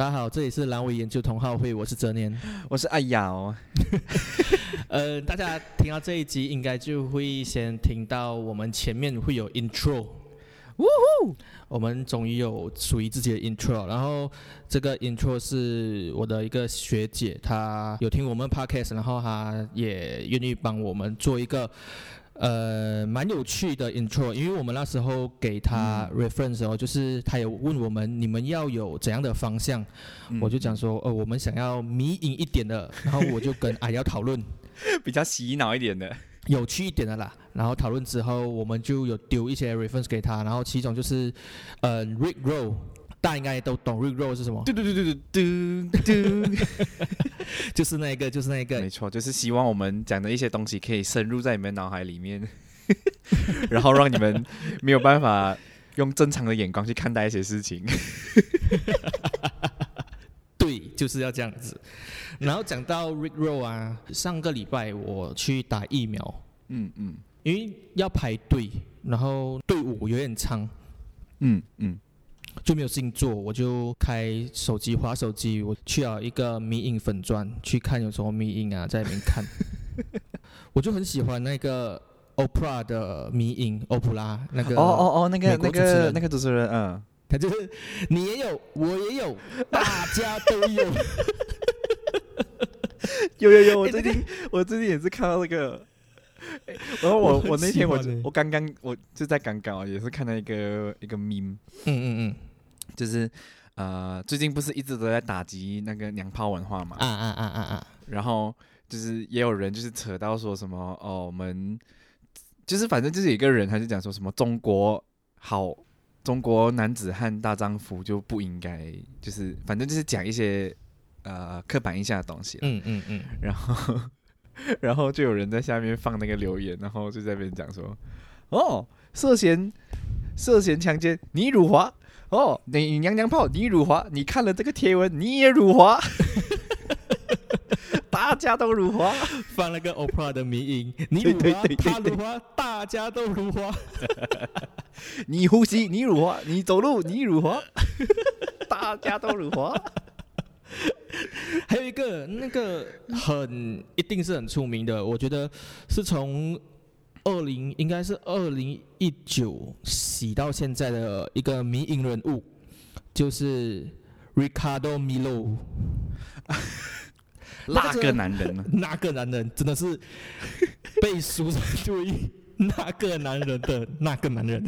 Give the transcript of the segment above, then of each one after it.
大家好，这里是阑尾研究同好会，我是哲年。我是阿瑶。呃，大家听到这一集，应该就会先听到我们前面会有 intro。呜呼！我们终于有属于自己的 intro，然后这个 intro 是我的一个学姐，她有听我们 podcast，然后她也愿意帮我们做一个呃蛮有趣的 intro，因为我们那时候给他 reference 哦，就是他有问我们你们要有怎样的方向，我就讲说呃我们想要迷影一点的，然后我就跟 阿瑶讨论。比较洗脑一点的。有趣一点的啦，然后讨论之后，我们就有丢一些 reference 给他，然后其中就是，呃，Rick Roll，大家应该都懂。Rick Roll 是什么？嘟嘟嘟嘟嘟嘟。嘟，就是那个，就是那个，没错，就是希望我们讲的一些东西可以深入在你们脑海里面，然后让你们没有办法用正常的眼光去看待一些事情。对，就是要这样子。然后讲到 Rick Roll 啊，上个礼拜我去打疫苗，嗯嗯，因为要排队，然后队伍有点长，嗯嗯，就没有事情做，我就开手机划手机，我去了一个迷影粉钻去看有什么迷影啊，在里面看，我就很喜欢那个 Oprah 的迷影欧普拉那个，哦哦哦，那个那个那个主持人，嗯，他就是你也有，我也有，大家都有。有有有，我最近 我最近也是看到那个，然后我我那天我我刚刚我就在刚刚也是看到一个一个 meme，嗯嗯嗯，就是呃最近不是一直都在打击那个娘炮文化嘛，啊啊啊啊啊，然后就是也有人就是扯到说什么哦我们就是反正就是有一个人他就讲说什么中国好中国男子汉大丈夫就不应该就是反正就是讲一些。呃，刻板印象的东西。嗯嗯嗯。然后，然后就有人在下面放那个留言，然后就在那边讲说：“哦，涉嫌涉嫌强奸，你辱华。哦，你娘娘炮，你辱华。你看了这个贴文，你也辱华。大家都辱华。放了个 Oprah 的迷影，你辱华，他辱华，大家都辱华。你呼吸，你辱华；你走路，你辱华。大家都辱华。” 还有一个那个很一定是很出名的，我觉得是从二零应该是二零一九洗到现在的一个迷影人物，就是 Ricardo Milo。那个男人呢？那个男人真的是被俗人注意，那个男人的那个男人。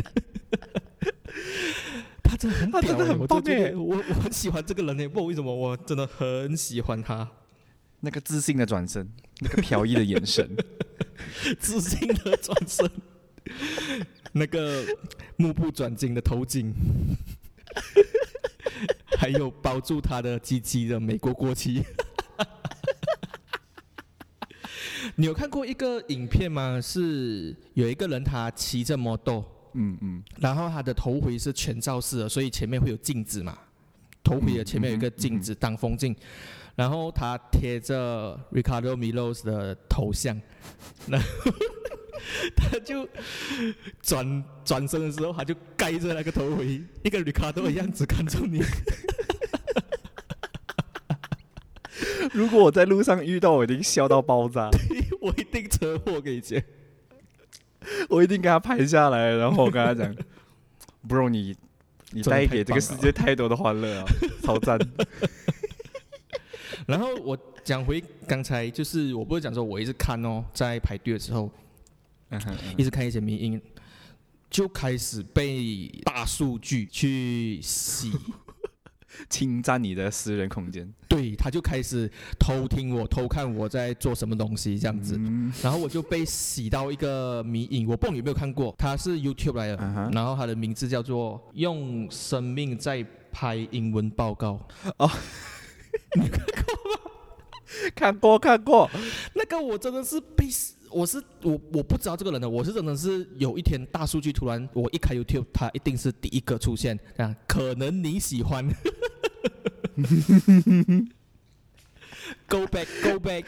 他真的很屌，我就觉得我我很喜欢这个人呢，不知道为什么，我真的很喜欢他。那个自信的转身，那个飘逸的眼神，自信的转身，那个目不转睛的头颈，还有包住他的鸡鸡的美国国旗。你有看过一个影片吗？是有一个人他骑着摩托。嗯嗯，然后它的头盔是全罩式的，所以前面会有镜子嘛。头盔的前面有一个镜子挡风镜，然后他贴着 Ricardo Milos 的头像，然后他就转转身的时候，他就盖着那个头盔，一个 Ricardo 的样子看着你。如果我在路上遇到，我一定笑到爆炸，我一定车祸给你讲。我一定给他拍下来，然后我跟他讲，Bro，你你带给这个世界太多的欢乐啊，超赞。然后我讲回刚才，就是我不是讲说，我一直看哦，在排队的时候，一直看一些迷音，就开始被大数据去洗。侵占你的私人空间，对，他就开始偷听我、偷看我在做什么东西这样子，然后我就被洗到一个迷影，我不知道你有没有看过，他是 YouTube 来的，然后他的名字叫做“用生命在拍英文报告”。哦，你看过吗？看过，看过。那个我真的是被，我是我我不知道这个人的，我是真的是有一天大数据突然我一开 YouTube，他一定是第一个出现，这样可能你喜欢。Go back, go back。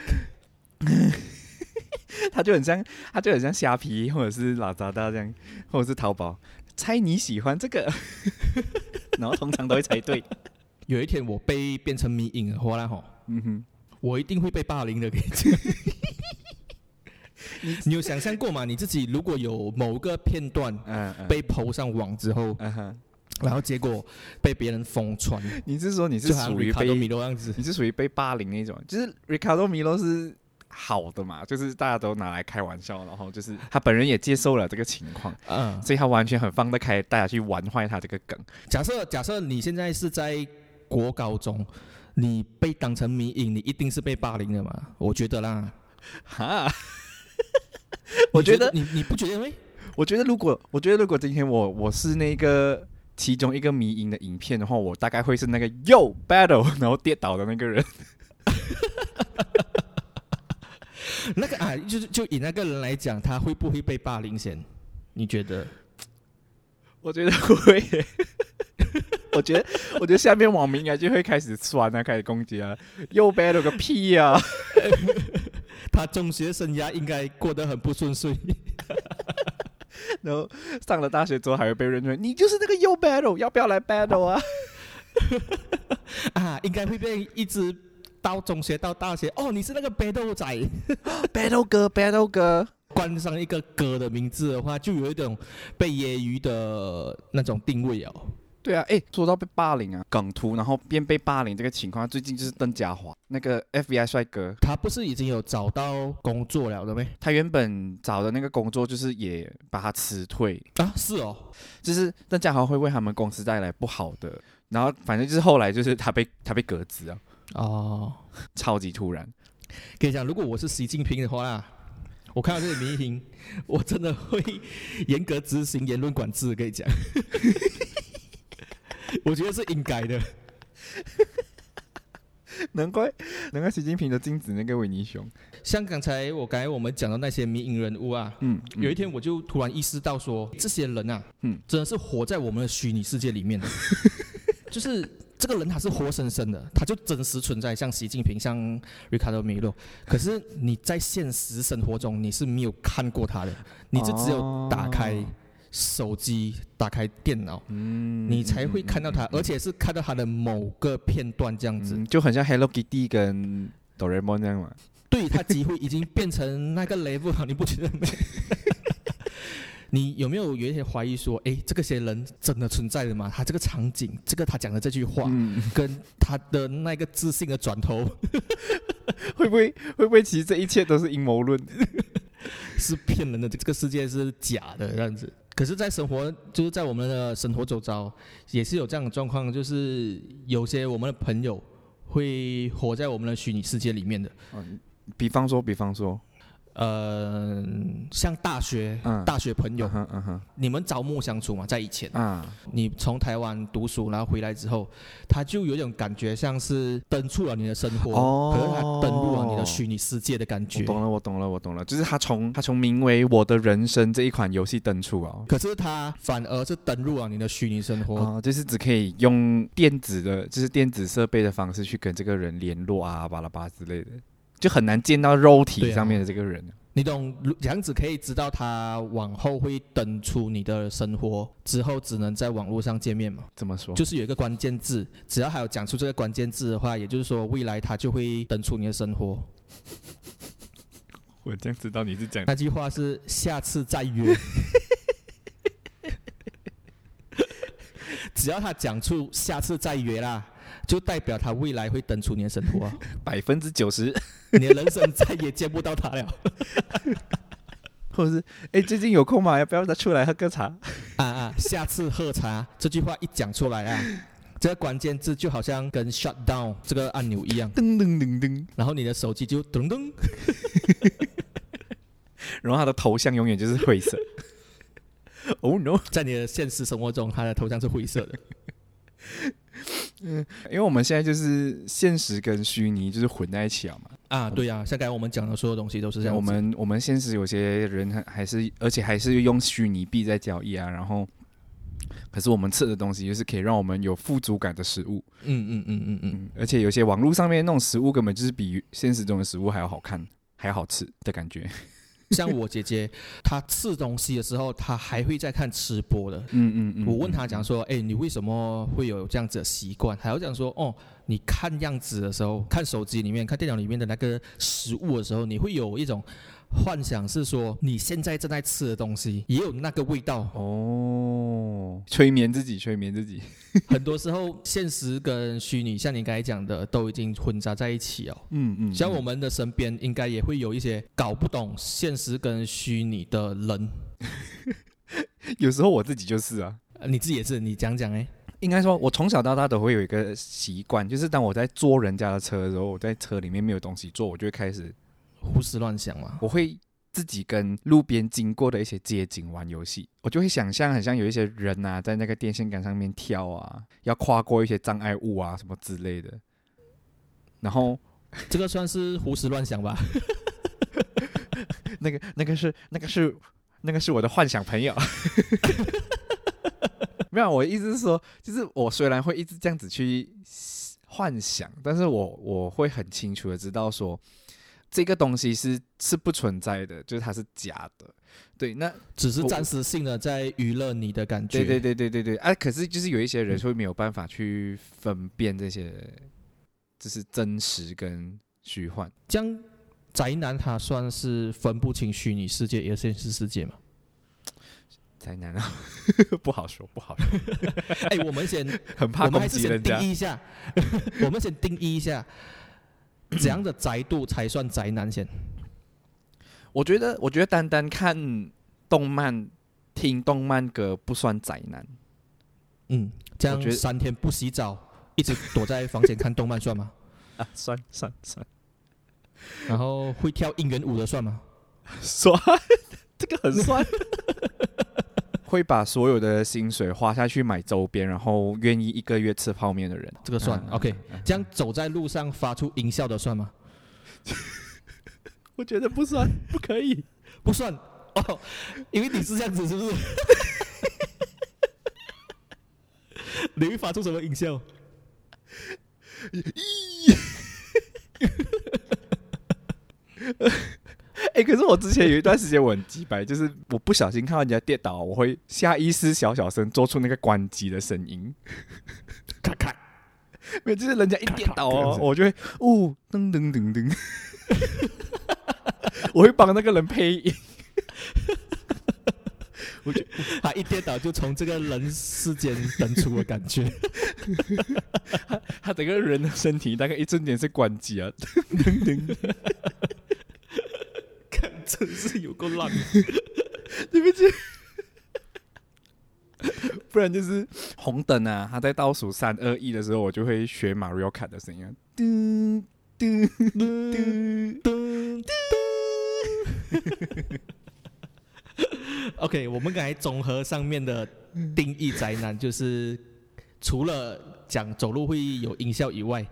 他就很像，他就很像虾皮或者是老杂大这样，或者是淘宝，猜你喜欢这个，然后通常都会猜对。有一天我被变成迷影的话啦，吼，嗯哼，我一定会被霸凌的，跟你讲。你你有想象过吗？你自己如果有某个片段被抛上网之后，然后结果被别人疯传，你是说你是属于被米罗样子？你是属于被霸凌那种？就是 Ricardo 米罗是好的嘛？就是大家都拿来开玩笑，然后就是他本人也接受了这个情况，嗯，所以他完全很放得开，大家去玩坏他这个梗。假设假设你现在是在国高中，你被当成迷影，你一定是被霸凌的嘛？我觉得啦，哈。我觉得你你不觉得吗？我觉得如果我觉得如果今天我我是那个其中一个迷影的影片的话，我大概会是那个 Yo Battle 然后跌倒的那个人。那个啊，就是就以那个人来讲，他会不会被霸凌先？你觉得？我觉得会。我觉得我觉得下面网民应该就会开始酸啊，开始攻击啊，Yo Battle 个屁呀！他中学生涯应该过得很不顺遂，然后上了大学之后还会被认为你就是那个 You Battle，要不要来 Battle 啊？啊，应该会被一直到中学到大学哦，你是那个 Battle 仔，Battle 哥，Battle 哥，冠上一个哥的名字的话，就有一种被揶揄的那种定位哦。对啊，哎，说到被霸凌啊，梗图，然后变被霸凌这个情况，最近就是邓家华那个 FBI 帅哥，他不是已经有找到工作了的没？他原本找的那个工作就是也把他辞退啊，是哦，就是邓家华会为他们公司带来不好的，然后反正就是后来就是他被他被革职啊，哦，超级突然。跟你讲，如果我是习近平的话啦，我看到这个迷屏，我真的会严格执行言论管制。跟你讲。我觉得是应该的，难怪难怪习近平的金子那个维尼熊，像刚才我刚才我们讲的那些迷影人物啊，嗯，有一天我就突然意识到说，这些人啊，嗯，真的是活在我们的虚拟世界里面。的，就是这个人他是活生生的，他就真实存在，像习近平，像 Ricardo Milo，可是你在现实生活中你是没有看过他的，你就只有打开。手机打开电脑，嗯，你才会看到他，而且是看到他的某个片段这样子，就很像 Hello Kitty 跟哆啦 A 梦那样嘛。对他几乎已经变成那个 level 了，你不觉得吗？你有没有有一些怀疑说，哎，这个些人真的存在的吗？他这个场景，这个他讲的这句话，跟他的那个自信的转头，会不会会不会其实这一切都是阴谋论，是骗人的？这个世界是假的这样子。可是，在生活，就是在我们的生活周遭，也是有这样的状况，就是有些我们的朋友会活在我们的虚拟世界里面的。嗯，比方说，比方说。呃，像大学大学朋友，你们朝暮相处嘛，在以前。啊，你从台湾读书，然后回来之后，他就有种感觉像是登出了你的生活，可是他登入了你的虚拟世界的感觉。懂了，我懂了，我懂了，就是他从他从名为《我的人生》这一款游戏登出啊，可是他反而是登入了你的虚拟生活，就是只可以用电子的，就是电子设备的方式去跟这个人联络啊，巴拉巴之类的。就很难见到肉体上面的这个人，你懂？这样子可以知道他往后会登出你的生活之后，只能在网络上见面嘛？怎么说？就是有一个关键字，只要还有讲出这个关键字的话，也就是说未来他就会登出你的生活。我这样知道你是讲那句话是下次再约。只要他讲出下次再约啦。就代表他未来会登出你的生活，百分之九十，你的人生再也见不到他了。或者是，哎，最近有空吗？要不要再出来喝个茶？啊啊，下次喝茶这句话一讲出来啊，这个关键字就好像跟 shut down 这个按钮一样，噔噔噔噔，然后你的手机就噔噔，然后他的头像永远就是灰色。Oh no，在你的现实生活中，他的头像是灰色的。嗯，因为我们现在就是现实跟虚拟就是混在一起了嘛。啊，对呀，像刚才我们讲的所有东西都是这样。我们我们现实有些人还还是，而且还是用虚拟币在交易啊。然后，可是我们吃的东西就是可以让我们有富足感的食物。嗯嗯嗯嗯嗯。而且有些网络上面那种食物根本就是比现实中的食物还要好看，还要好吃的感觉。像我姐姐，她吃东西的时候，她还会在看吃播的。嗯嗯嗯。我问她讲说，哎，你为什么会有这样子的习惯？还要讲说，哦，你看样子的时候，看手机里面、看电脑里面的那个食物的时候，你会有一种。幻想是说你现在正在吃的东西也有那个味道哦，催眠自己，催眠自己。很多时候，现实跟虚拟，像你刚才讲的，都已经混杂在一起哦。嗯嗯。像我们的身边，应该也会有一些搞不懂现实跟虚拟的人。有时候我自己就是啊，你自己也是，你讲讲哎。应该说，我从小到大都会有一个习惯，就是当我在坐人家的车的时候，我在车里面没有东西坐，我就会开始。胡思乱想嘛？我会自己跟路边经过的一些街景玩游戏，我就会想象，很像有一些人啊，在那个电线杆上面跳啊，要跨过一些障碍物啊，什么之类的。然后，这个算是胡思乱想吧？那个、那个是、那个是、那个是我的幻想朋友。没有，我意思是说，就是我虽然会一直这样子去幻想，但是我我会很清楚的知道说。这个东西是是不存在的，就是它是假的，对，那只是暂时性的在娱乐你的感觉。对对对对对对，啊，可是就是有一些人会没有办法去分辨这些，就是真实跟虚幻。将宅男他算是分不清虚拟世界和现实世界吗？宅男啊，不好说，不好说。哎，我们先 很怕攻击人家。定义一下，我们先定义一下。怎样的宅度才算宅男先？我觉得，我觉得单单看动漫、听动漫歌不算宅男。嗯，这样三天不洗澡，一直躲在房间看动漫算吗？啊，算算算。然后会跳应援舞的算吗？算，这个很算。会把所有的薪水花下去买周边，然后愿意一个月吃泡面的人，这个算 OK。这样走在路上发出音效的算吗？我觉得不算，不可以，不算哦，因为你是这样子，是不是？你会发出什么音效？咦！哎，可是我之前有一段时间我很鸡白，就是我不小心看到人家跌倒，我会下意识小小声做出那个关机的声音，咔咔。没有，就是人家一跌倒哦，我就会哦噔噔噔噔，我会帮那个人配音。我觉他一跌倒就从这个人世间登出的感觉，他他整个人的身体大概一瞬间是关机啊，噔噔噔。真是有够烂，对不起。不然就是红灯啊，他在倒数三二一的时候，我就会学马里奥卡的声音，噔噔噔噔噔。OK，我们刚才综合上面的定义，宅男就是除了讲走路会有音效以外。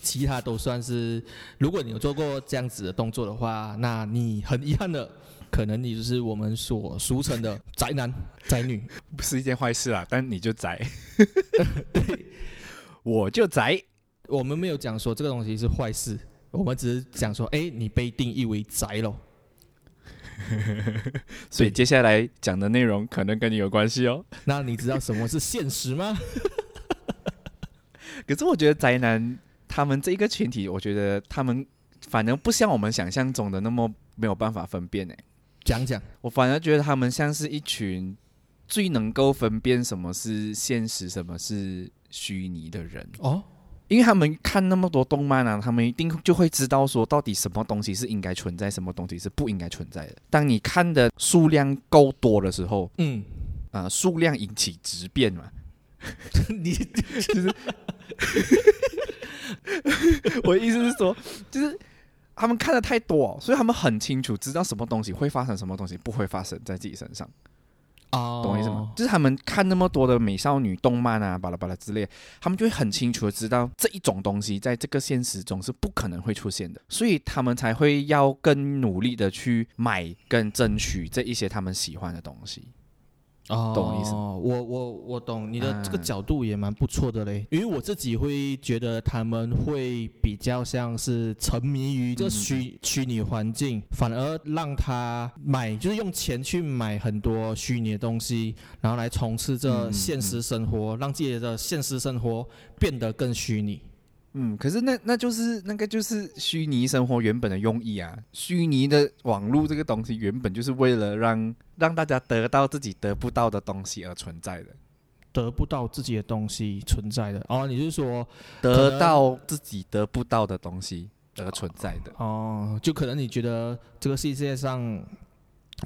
其他都算是，如果你有做过这样子的动作的话，那你很遗憾的，可能你就是我们所俗称的宅男宅女，不是一件坏事啊。但你就宅，对，我就宅。我们没有讲说这个东西是坏事，我们只是讲说，哎，你被定义为宅喽。所以接下来讲的内容可能跟你有关系哦。那你知道什么是现实吗？可是我觉得宅男他们这一个群体，我觉得他们反而不像我们想象中的那么没有办法分辨诶。讲讲，我反而觉得他们像是一群最能够分辨什么是现实、什么是虚拟的人哦。因为他们看那么多动漫啊，他们一定就会知道说到底什么东西是应该存在，什么东西是不应该存在的。当你看的数量够多的时候，嗯，啊，数量引起质变嘛。你就是，我的意思是说，就是他们看的太多，所以他们很清楚知道什么东西会发生，什么东西不会发生在自己身上。哦，懂我意思吗？就是他们看那么多的美少女动漫啊，巴拉巴拉之类，他们就会很清楚的知道这一种东西在这个现实中是不可能会出现的，所以他们才会要更努力的去买跟争取这一些他们喜欢的东西。哦，懂意思？我我我懂你的这个角度也蛮不错的嘞，因为我自己会觉得他们会比较像是沉迷于这个虚虚拟环境，反而让他买就是用钱去买很多虚拟的东西，然后来从事这现实生活，让自己的现实生活变得更虚拟。嗯，可是那那就是那个就是虚拟生活原本的用意啊，虚拟的网络这个东西原本就是为了让让大家得到自己得不到的东西而存在的，得不到自己的东西存在的。哦，你是说得到自己得不到的东西而存在的哦，就可能你觉得这个世界上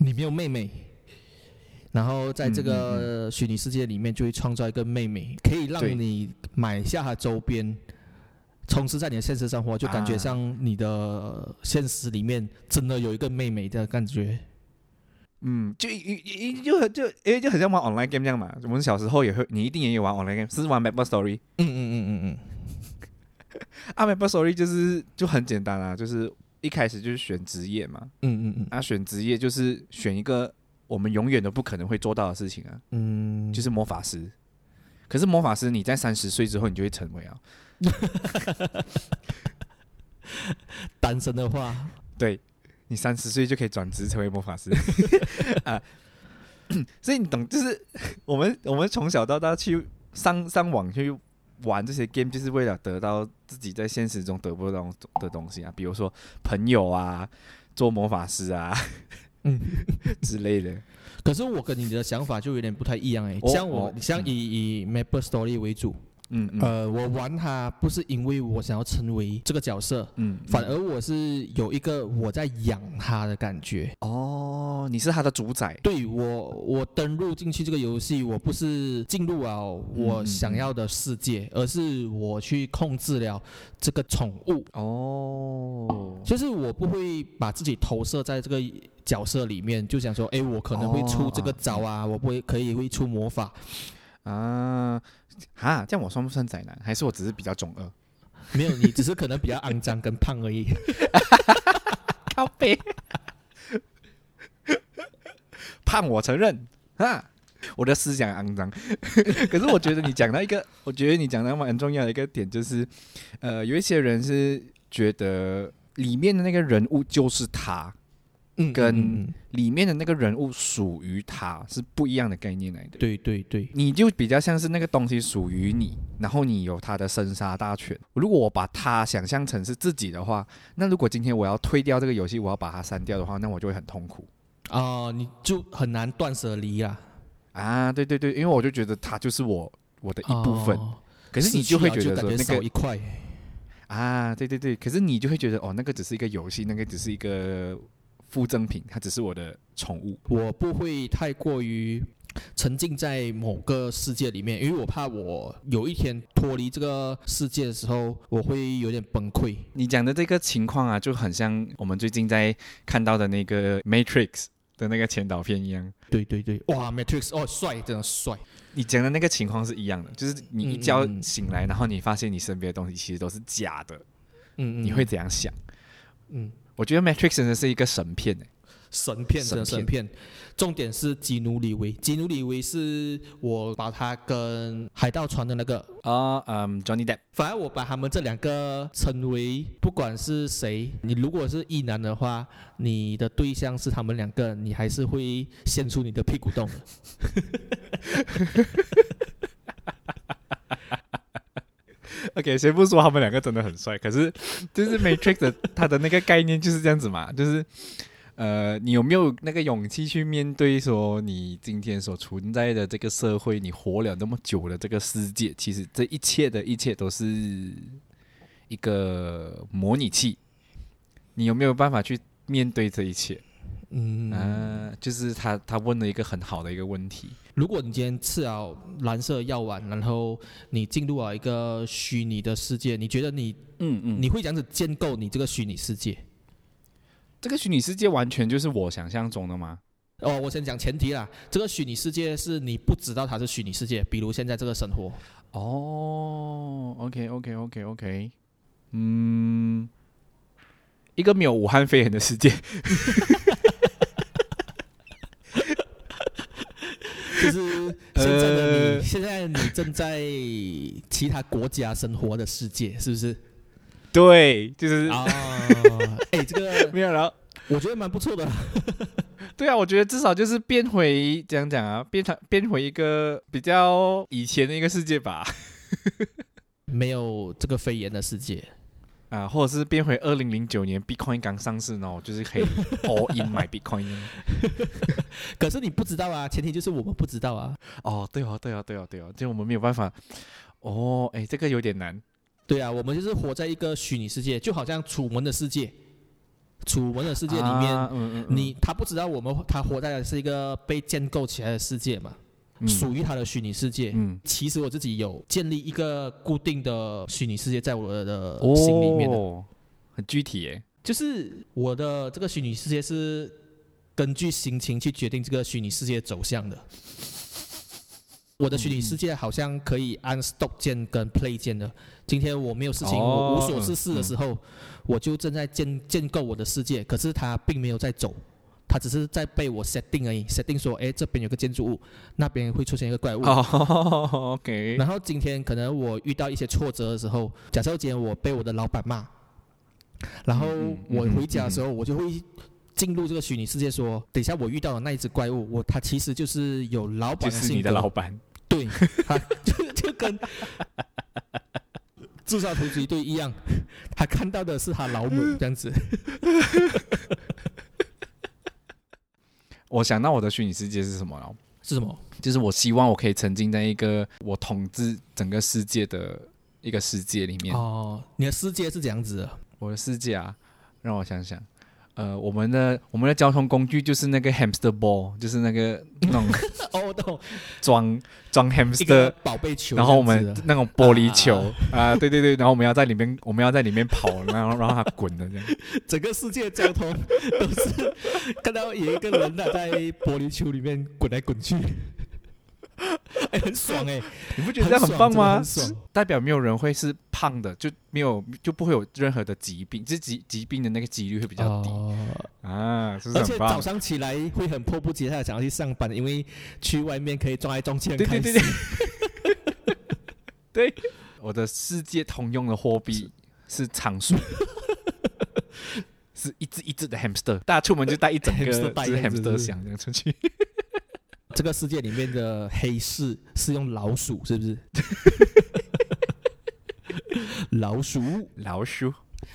你没有妹妹，然后在这个虚拟世界里面就会创造一个妹妹，可以让你买下她周边。充斥在你的现实生活，就感觉像你的现实里面真的有一个妹妹的感觉。嗯，就一一就就诶，就很像玩 online game 这样嘛。我们小时候也会，你一定也有玩 online game，是玩 Maple Story。嗯嗯嗯嗯嗯。啊，Maple Story 就是就很简单啊，就是一开始就是选职业嘛。嗯嗯嗯。啊，选职业就是选一个我们永远都不可能会做到的事情啊。嗯。就是魔法师。可是魔法师，你在三十岁之后，你就会成为啊。单身的话，对你三十岁就可以转职成为魔法师 啊！所以你懂，就是 我们我们从小到大去上上网去玩这些 game，就是为了得到自己在现实中得不到的东西啊，比如说朋友啊，做魔法师啊，嗯 之类的。可是我跟你的想法就有点不太一样哎，像我像以以 Maple Story 为主。嗯，呃，我玩它不是因为我想要成为这个角色，嗯，反而我是有一个我在养它的感觉。哦，你是它的主宰？对我，我登录进去这个游戏，我不是进入了我想要的世界，而是我去控制了这个宠物。哦，就是我不会把自己投射在这个角色里面，就想说，哎，我可能会出这个招啊，我不会可以会出魔法啊。哈，这样我算不算宅男？还是我只是比较中二？没有，你只是可能比较肮脏跟胖而已。靠背，胖我承认啊，我的思想肮脏。可是我觉得你讲到一个，我觉得你讲到蛮重要的一个点，就是呃，有一些人是觉得里面的那个人物就是他。跟里面的那个人物属于他是不一样的概念来的。对对对，你就比较像是那个东西属于你，然后你有他的生杀大权。如果我把他想象成是自己的话，那如果今天我要退掉这个游戏，我要把它删掉的话，那我就会很痛苦啊！你就很难断舍离啊！啊，对对对，因为我就觉得他就是我我的一部分。可是你就会觉得说那个一块啊，对对对，可是你就会觉得哦，那个只是一个游戏，那个只是一个。附赠品，它只是我的宠物。我不会太过于沉浸在某个世界里面，因为我怕我有一天脱离这个世界的时候，我会有点崩溃。你讲的这个情况啊，就很像我们最近在看到的那个《Matrix》的那个前导片一样。对对对，哇，《Matrix》哦，帅，真的帅。你讲的那个情况是一样的，就是你一觉醒来，然后你发现你身边的东西其实都是假的。嗯嗯，你会怎样想？嗯。我觉得《Matrix》真的是一个神片诶，神片的神片。重点是基努里维，基努里维是我把他跟海盗船的那个啊，嗯，Johnny Depp。反而我把他们这两个称为，不管是谁，你如果是异男的话，你的对象是他们两个，你还是会掀出你的屁股洞。OK，谁不说他们两个真的很帅？可是就是《Matrix》的它的那个概念就是这样子嘛，就是呃，你有没有那个勇气去面对说你今天所存在的这个社会，你活了那么久的这个世界，其实这一切的一切都是一个模拟器，你有没有办法去面对这一切？嗯啊，就是他他问了一个很好的一个问题。如果你今天吃了蓝色药丸，然后你进入了一个虚拟的世界，你觉得你嗯嗯，你会这样子建构你这个虚拟世界？这个虚拟世界完全就是我想象中的吗？哦，我先讲前提啦，这个虚拟世界是你不知道它是虚拟世界，比如现在这个生活。哦，OK OK OK OK，嗯，一个没有武汉肺炎的世界。就是现在的你，现在你正在其他国家生活的世界，是不是？对，就是啊。哎，这个没有了，我觉得蛮不错的。对啊，我觉得至少就是变回这样讲啊，变成变回一个比较以前的一个世界吧。没有这个肺炎的世界啊，或者是变回二零零九年 Bitcoin 刚上市呢，就是可以 all in 买 Bitcoin。可是你不知道啊，前提就是我们不知道啊。哦，对哦，对哦，对哦，对哦，就我们没有办法。哦，哎，这个有点难。对啊，我们就是活在一个虚拟世界，就好像楚门的世界。楚门的世界里面，嗯你他不知道我们他活在的是一个被建构起来的世界嘛？属于他的虚拟世界。嗯，其实我自己有建立一个固定的虚拟世界在我的心里面的，很具体诶。就是我的这个虚拟世界是根据心情去决定这个虚拟世界走向的。我的虚拟世界好像可以按 stop 键跟 play 键的。今天我没有事情，我无所事事的时候，我就正在建建构我的世界。可是它并没有在走，它只是在被我 setting 而已。setting 说，哎，这边有个建筑物，那边会出现一个怪物。OK。然后今天可能我遇到一些挫折的时候，假设今天我被我的老板骂，然后我回家的时候，我就会进入这个虚拟世界，说，等一下我遇到的那一只怪物，我他其实就是有老板的性格。是你的老板。对，就 就跟。自杀突击队一样，他看到的是他老母这样子。我想到我的虚拟世界是什么了？是什么？就是我希望我可以沉浸在一个我统治整个世界的一个世界里面。哦，你的世界是这样子？我的世界啊，让我想想。呃，我们的我们的交通工具就是那个 hamster ball，就是那个那种 哦，懂装装 hamster 宝贝球，然后我们那种玻璃球啊，对对对，然后我们要在里面，我们要在里面跑，然后让它滚的这样。整个世界交通都是 看到有一个人呢在玻璃球里面滚来滚去。哎，很爽哎！你不觉得这样很棒吗？爽，代表没有人会是胖的，就没有就不会有任何的疾病，这疾疾病的那个几率会比较低啊。而且早上起来会很迫不及待想要去上班，因为去外面可以撞来撞去。对对对对，对，我的世界通用的货币是仓鼠，是一只一只的 hamster，大家出门就带一整个 hamster 想这样出去。这个世界里面的黑市是用老鼠，是不是？老鼠，老鼠。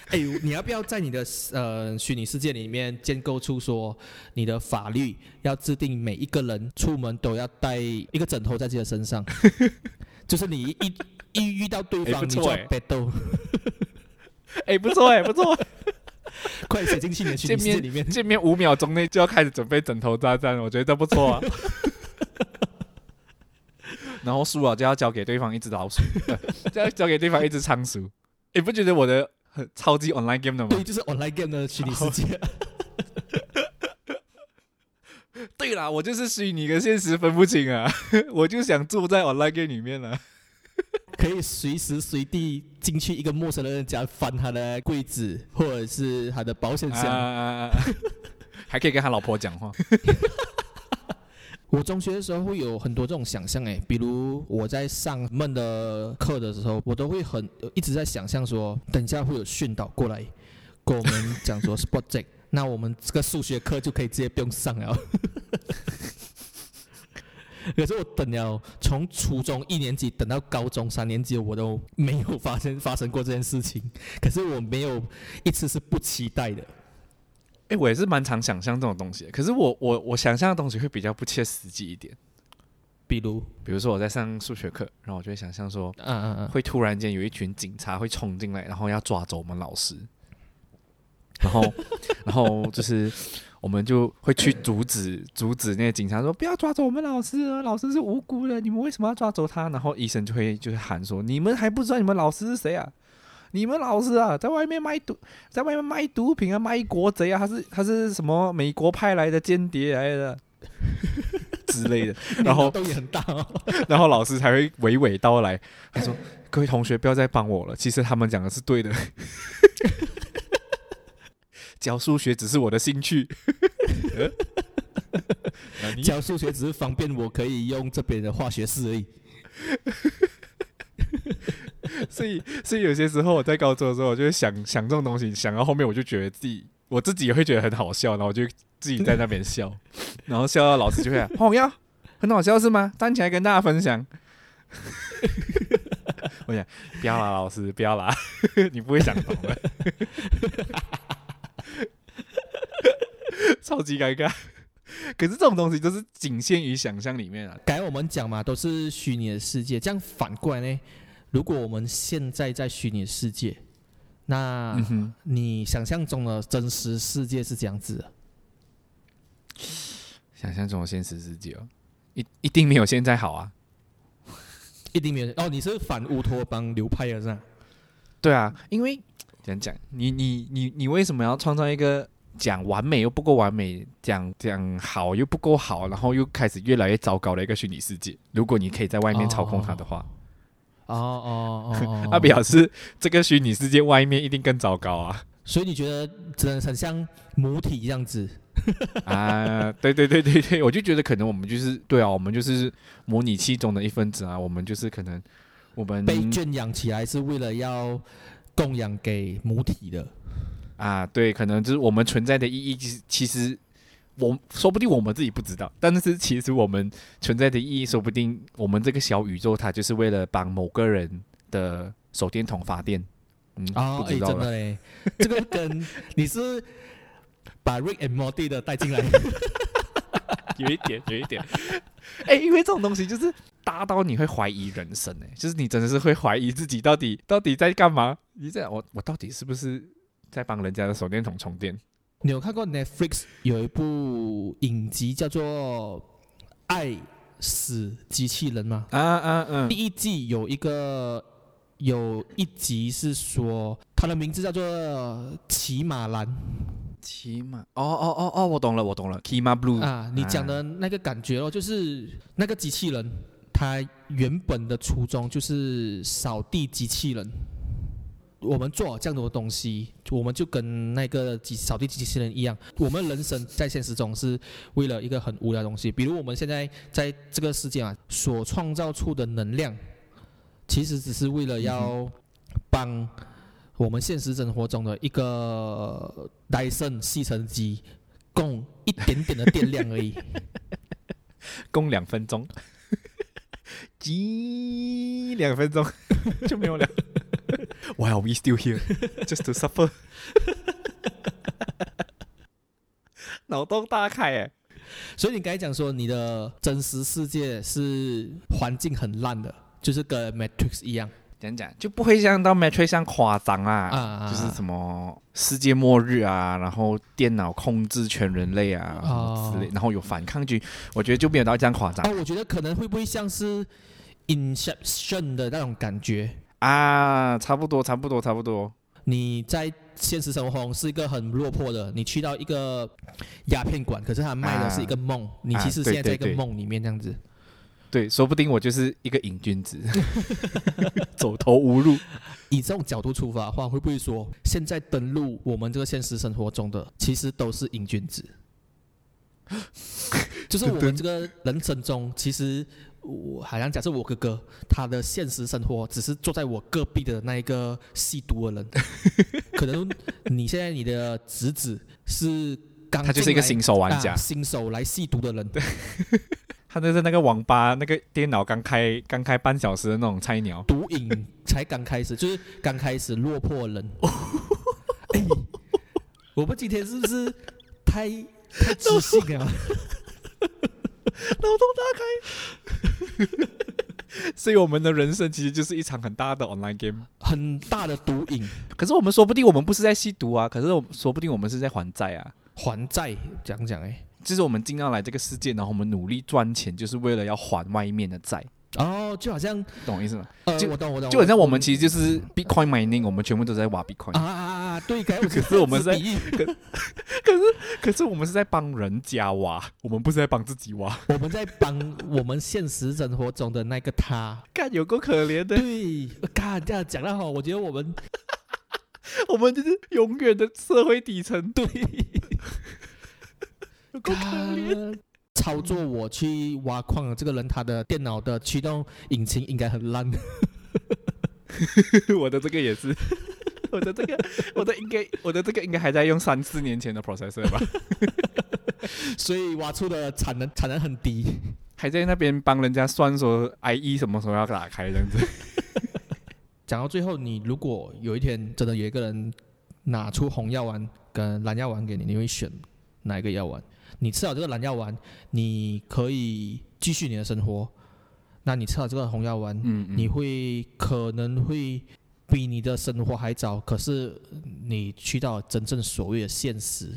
哎呦，你要不要在你的呃虚拟世界里面建构出说，你的法律要制定每一个人出门都要带一个枕头在自己的身上？就是你一一遇到对方，你就要 battle。哎，不错哎，不错。快写进去你的虚拟世界里面，见面五秒钟内就要开始准备枕头大战，我觉得不错啊。然后输了就要交给对方一只老鼠，就要交给对方一只仓鼠。你不觉得我的很超级 online game 的吗？对，就是 online game 的虚拟世界。对啦，我就是虚拟跟现实分不清啊，我就想住在 online game 里面了。可以随时随地进去一个陌生人家翻他的柜子，或者是他的保险箱，还可以跟他老婆讲话。我中学的时候会有很多这种想象，诶，比如我在上闷的课的时候，我都会很一直在想象说，等一下会有训导过来跟我们讲说 sport check，那我们这个数学课就可以直接不用上了。可是我等了从初中一年级等到高中三年级，我都没有发生发生过这件事情。可是我没有一次是不期待的。哎，我也是蛮常想象这种东西。可是我我我想象的东西会比较不切实际一点。比如，比如说我在上数学课，然后我就会想象说，嗯嗯嗯，会突然间有一群警察会冲进来，然后要抓走我们老师。然后，然后就是。我们就会去阻止阻止那些警察说不要抓走我们老师，老师是无辜的，你们为什么要抓走他？然后医生就会就是喊说你们还不知道你们老师是谁啊？你们老师啊，在外面卖毒，在外面卖毒品啊，卖国贼啊，他是他是什么美国派来的间谍来的之类的。然后动力很大哦。然后老师才会娓娓道来，他说各位同学不要再帮我了，其实他们讲的是对的。教数学只是我的兴趣。教数学只是方便我可以用这边的化学式而已。所以，所以有些时候我在高中的时候，我就会想想这种东西，想到后面我就觉得自己，我自己也会觉得很好笑，然后我就自己在那边笑，然后笑到老师就会，好呀，很好笑是吗？站起来跟大家分享。我想，不要啦，老师，不要啦，你不会想懂的，超级尴尬。可是这种东西都是仅限于想象里面啊。刚才我们讲嘛，都是虚拟的世界。这样反过来呢？如果我们现在在虚拟世界，那你想象中的真实世界是这样子的？想象中的现实世界哦，一一定没有现在好啊，一定没有。哦，你是反乌托邦流派的是吧？对啊，因为讲讲你你你你为什么要创造一个？讲完美又不够完美，讲讲好又不够好，然后又开始越来越糟糕的一个虚拟世界。如果你可以在外面操控它的话，哦哦哦，那表示这个虚拟世界外面一定更糟糕啊！所以你觉得只能很像母体这样子 啊？对对对对对，我就觉得可能我们就是对啊，我们就是模拟器中的一份子啊，我们就是可能我们被圈养起来是为了要供养给母体的。啊，对，可能就是我们存在的意义，其实其实我说不定我们自己不知道，但是其实我们存在的意义，说不定我们这个小宇宙它就是为了帮某个人的手电筒发电。嗯，啊，哎，真的嘞，这个跟 你是把 Rick and Morty 的带进来，有一点，有一点，哎，因为这种东西就是大到你会怀疑人生，哎，就是你真的是会怀疑自己到底到底在干嘛？你在我我到底是不是？在帮人家的手电筒充电。你有看过 Netflix 有一部影集叫做《爱死机器人》吗？啊啊嗯！第一季有一个有一集是说，它的名字叫做《骑马蓝》。骑马？哦哦哦哦，我懂了，我懂了。骑马 Blue 啊，你讲的那个感觉哦，就是那个机器人，它原本的初衷就是扫地机器人。我们做这样多东西，我们就跟那个机扫地机器人一样。我们人生在现实中是为了一个很无聊的东西，比如我们现在在这个世界啊所创造出的能量，其实只是为了要帮我们现实生活中的一个戴森吸尘机供一点点的电量而已，供两分钟，几两分钟 就没有了。Why are we still here? Just to suffer? 脑洞大开哎！所以你刚才讲说你的真实世界是环境很烂的，就是跟 Matrix 一样，讲讲就不会像到 Matrix 像夸张啊，就是什么世界末日啊，然后电脑控制全人类啊之类，然后有反抗军，我觉得就没有到这样夸张。哦，我觉得可能会不会像是 Inception 的那种感觉？啊，差不多，差不多，差不多。你在现实生活中是一个很落魄的，你去到一个鸦片馆，可是他卖的是一个梦，你其实现在在一个梦里面这样子。对，说不定我就是一个瘾君子，走投无路。以这种角度出发的话，会不会说现在登录我们这个现实生活中的，其实都是瘾君子？就是我们这个人生中，其实。我好像假设我哥哥，他的现实生活只是坐在我隔壁的那一个吸毒的人，可能你现在你的侄子是刚他就是一个新手玩家，新手来吸毒的人，他就是那个网吧那个电脑刚开刚开半小时的那种菜鸟，毒瘾才刚开始，就是刚开始落魄人。我们今天是不是太太自信了？脑洞大开，所以我们的人生其实就是一场很大的 online game，很大的毒瘾。可是我们说不定我们不是在吸毒啊，可是我说不定我们是在还债啊，还债讲讲哎，就是我们尽量来这个世界，然后我们努力赚钱，就是为了要还外面的债。哦，就好像懂我意思吗？呃，我懂我懂，就好像我们其实就是 Bitcoin mining，我们全部都在挖 Bitcoin 啊对，可是我们在，可 可是可是我们是在帮人家挖，我们不是在帮自己挖，我们在帮我们现实生活中的那个他，看有够可怜的。对，看这样讲的好，我觉得我们我们就是永远的社会底层。对。有够可怜。操作我去挖矿的这个人，他的电脑的驱动引擎应该很烂。我的这个也是，我的这个，我的应该，我的这个应该还在用三四年前的 processor 吧。所以挖出的产能产能很低，还在那边帮人家算说 IE 什么时候要打开这样子。讲到最后，你如果有一天真的有一个人拿出红药丸跟蓝药丸给你，你会选哪一个药丸？你吃了这个蓝药丸，你可以继续你的生活；那你吃了这个红药丸，你会可能会比你的生活还早，可是你去到真正所谓的现实。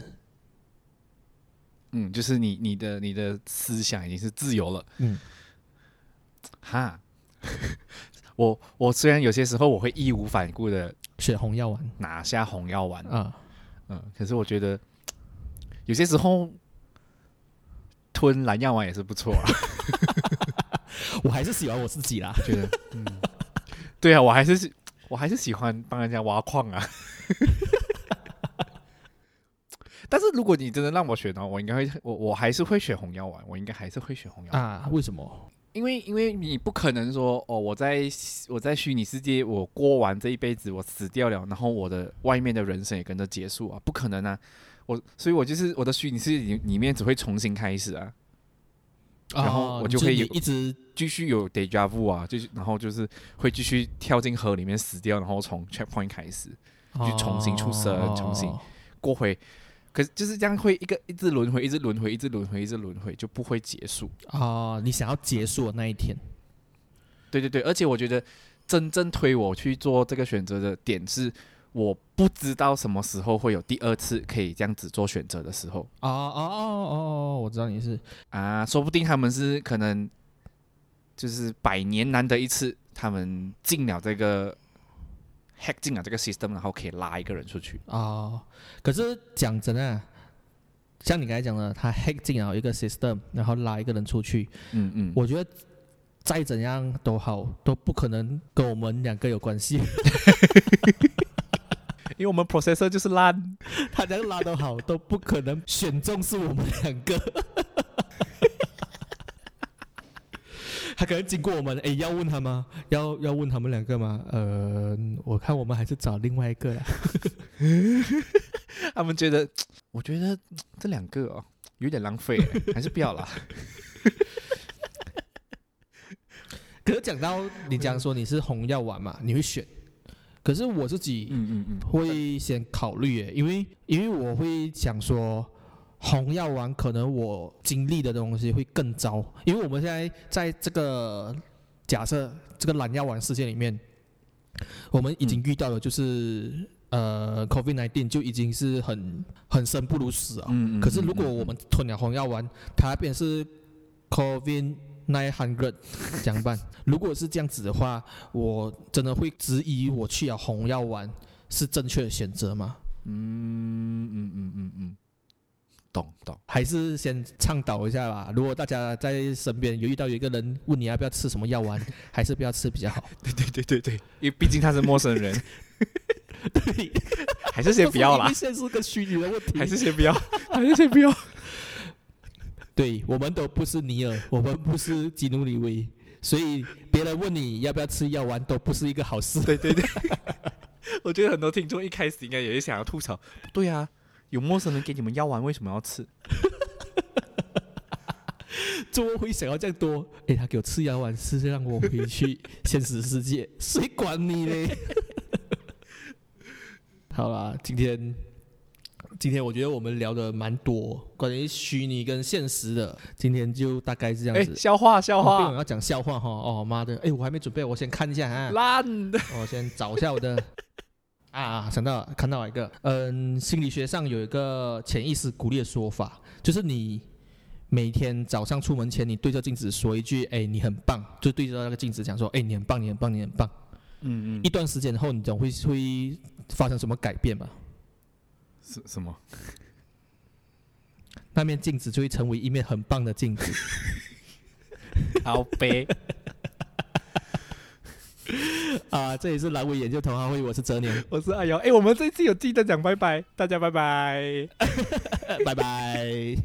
嗯，就是你你的你的思想已经是自由了。嗯，哈，我我虽然有些时候我会义无反顾的选红药丸，拿下红药丸。啊，嗯，可是我觉得有些时候吞蓝药丸也是不错啊。我还是喜欢我自己啦，觉得，嗯，对啊，我还是我还是喜欢帮人家挖矿啊。但是如果你真的让我选呢，我应该会，我我还是会选红药丸，我应该还是会选红药丸啊？为什么？因为因为你不可能说哦，我在我在虚拟世界我过完这一辈子，我死掉了，然后我的外面的人生也跟着结束啊，不可能啊！我所以，我就是我的虚拟世界里里面只会重新开始啊，然后我就可以一直继续有 deja vu 啊，就是然后就是会继续跳进河里面死掉，然后从 checkpoint 开始，就重新出生，重新过回。可是就是这样，会一个一直轮回，一直轮回，一直轮回，一直轮回，就不会结束啊！你想要结束的那一天，对对对，而且我觉得真正推我去做这个选择的点是，我不知道什么时候会有第二次可以这样子做选择的时候啊啊哦哦哦！我知道你是啊，说不定他们是可能就是百年难得一次，他们进了这个。hack 进了这个 system，然后可以拉一个人出去啊。可是讲真的，像你刚才讲的，他 hack 进了一个 system，然后拉一个人出去。嗯嗯。我觉得再怎样都好，都不可能跟我们两个有关系。因为我们 processor 就是烂，他这样拉都好，都不可能选中是我们两个。他可能经过我们，哎，要问他吗？要要问他们两个吗？呃，我看我们还是找另外一个呀。他们觉得，我觉得这两个哦有点浪费，还是不要了。可是讲到你讲说你是红药丸嘛，你会选？可是我自己，嗯嗯嗯，会先考虑，因为因为我会想说。红药丸可能我经历的东西会更糟，因为我们现在在这个假设这个蓝药丸事件里面，我们已经遇到了就是呃，COVID nineteen 就已经是很很生不如死啊。嗯嗯。可是如果我们吞了红药丸，它那边是 COVID nine hundred 怎么办？如果是这样子的话，我真的会质疑我去了红药丸是正确的选择吗？嗯嗯嗯嗯嗯。懂懂，还是先倡导一下吧。如果大家在身边有遇到有一个人问你要不要吃什么药丸，还是不要吃比较好。对对对对对，因为毕竟他是陌生人。对，还是先不要啦。现在是个虚拟的问题，还是先不要，还是先不要。对我们都不是尼尔，我们不是基努里维，所以别人问你要不要吃药丸，都不是一个好事。对对对，我觉得很多听众一开始应该也是想要吐槽，对啊。有陌生人给你们药丸，为什么要吃？怎么会想要这样多？哎，他给我吃药丸，是让我回去现实世界，谁管你嘞？好啦，今天今天我觉得我们聊的蛮多，关于虚拟跟现实的，今天就大概是这样子。笑话笑话，要讲笑话哈？哦妈的，哎，我还没准备，我先看一下哈。烂的，我先找一下我的。啊，想到看到一个，嗯，心理学上有一个潜意识鼓励的说法，就是你每天早上出门前，你对着镜子说一句：“哎，你很棒。”就对着那个镜子讲说：“哎，你很棒，你很棒，你很棒。”嗯嗯。一段时间后，你总会会发生什么改变吧？什什么？那面镜子就会成为一面很棒的镜子。好悲。啊，这里是阑尾研究同行会，我是哲年，我是阿瑶。哎，我们这次有记得讲拜拜，大家拜拜，拜拜。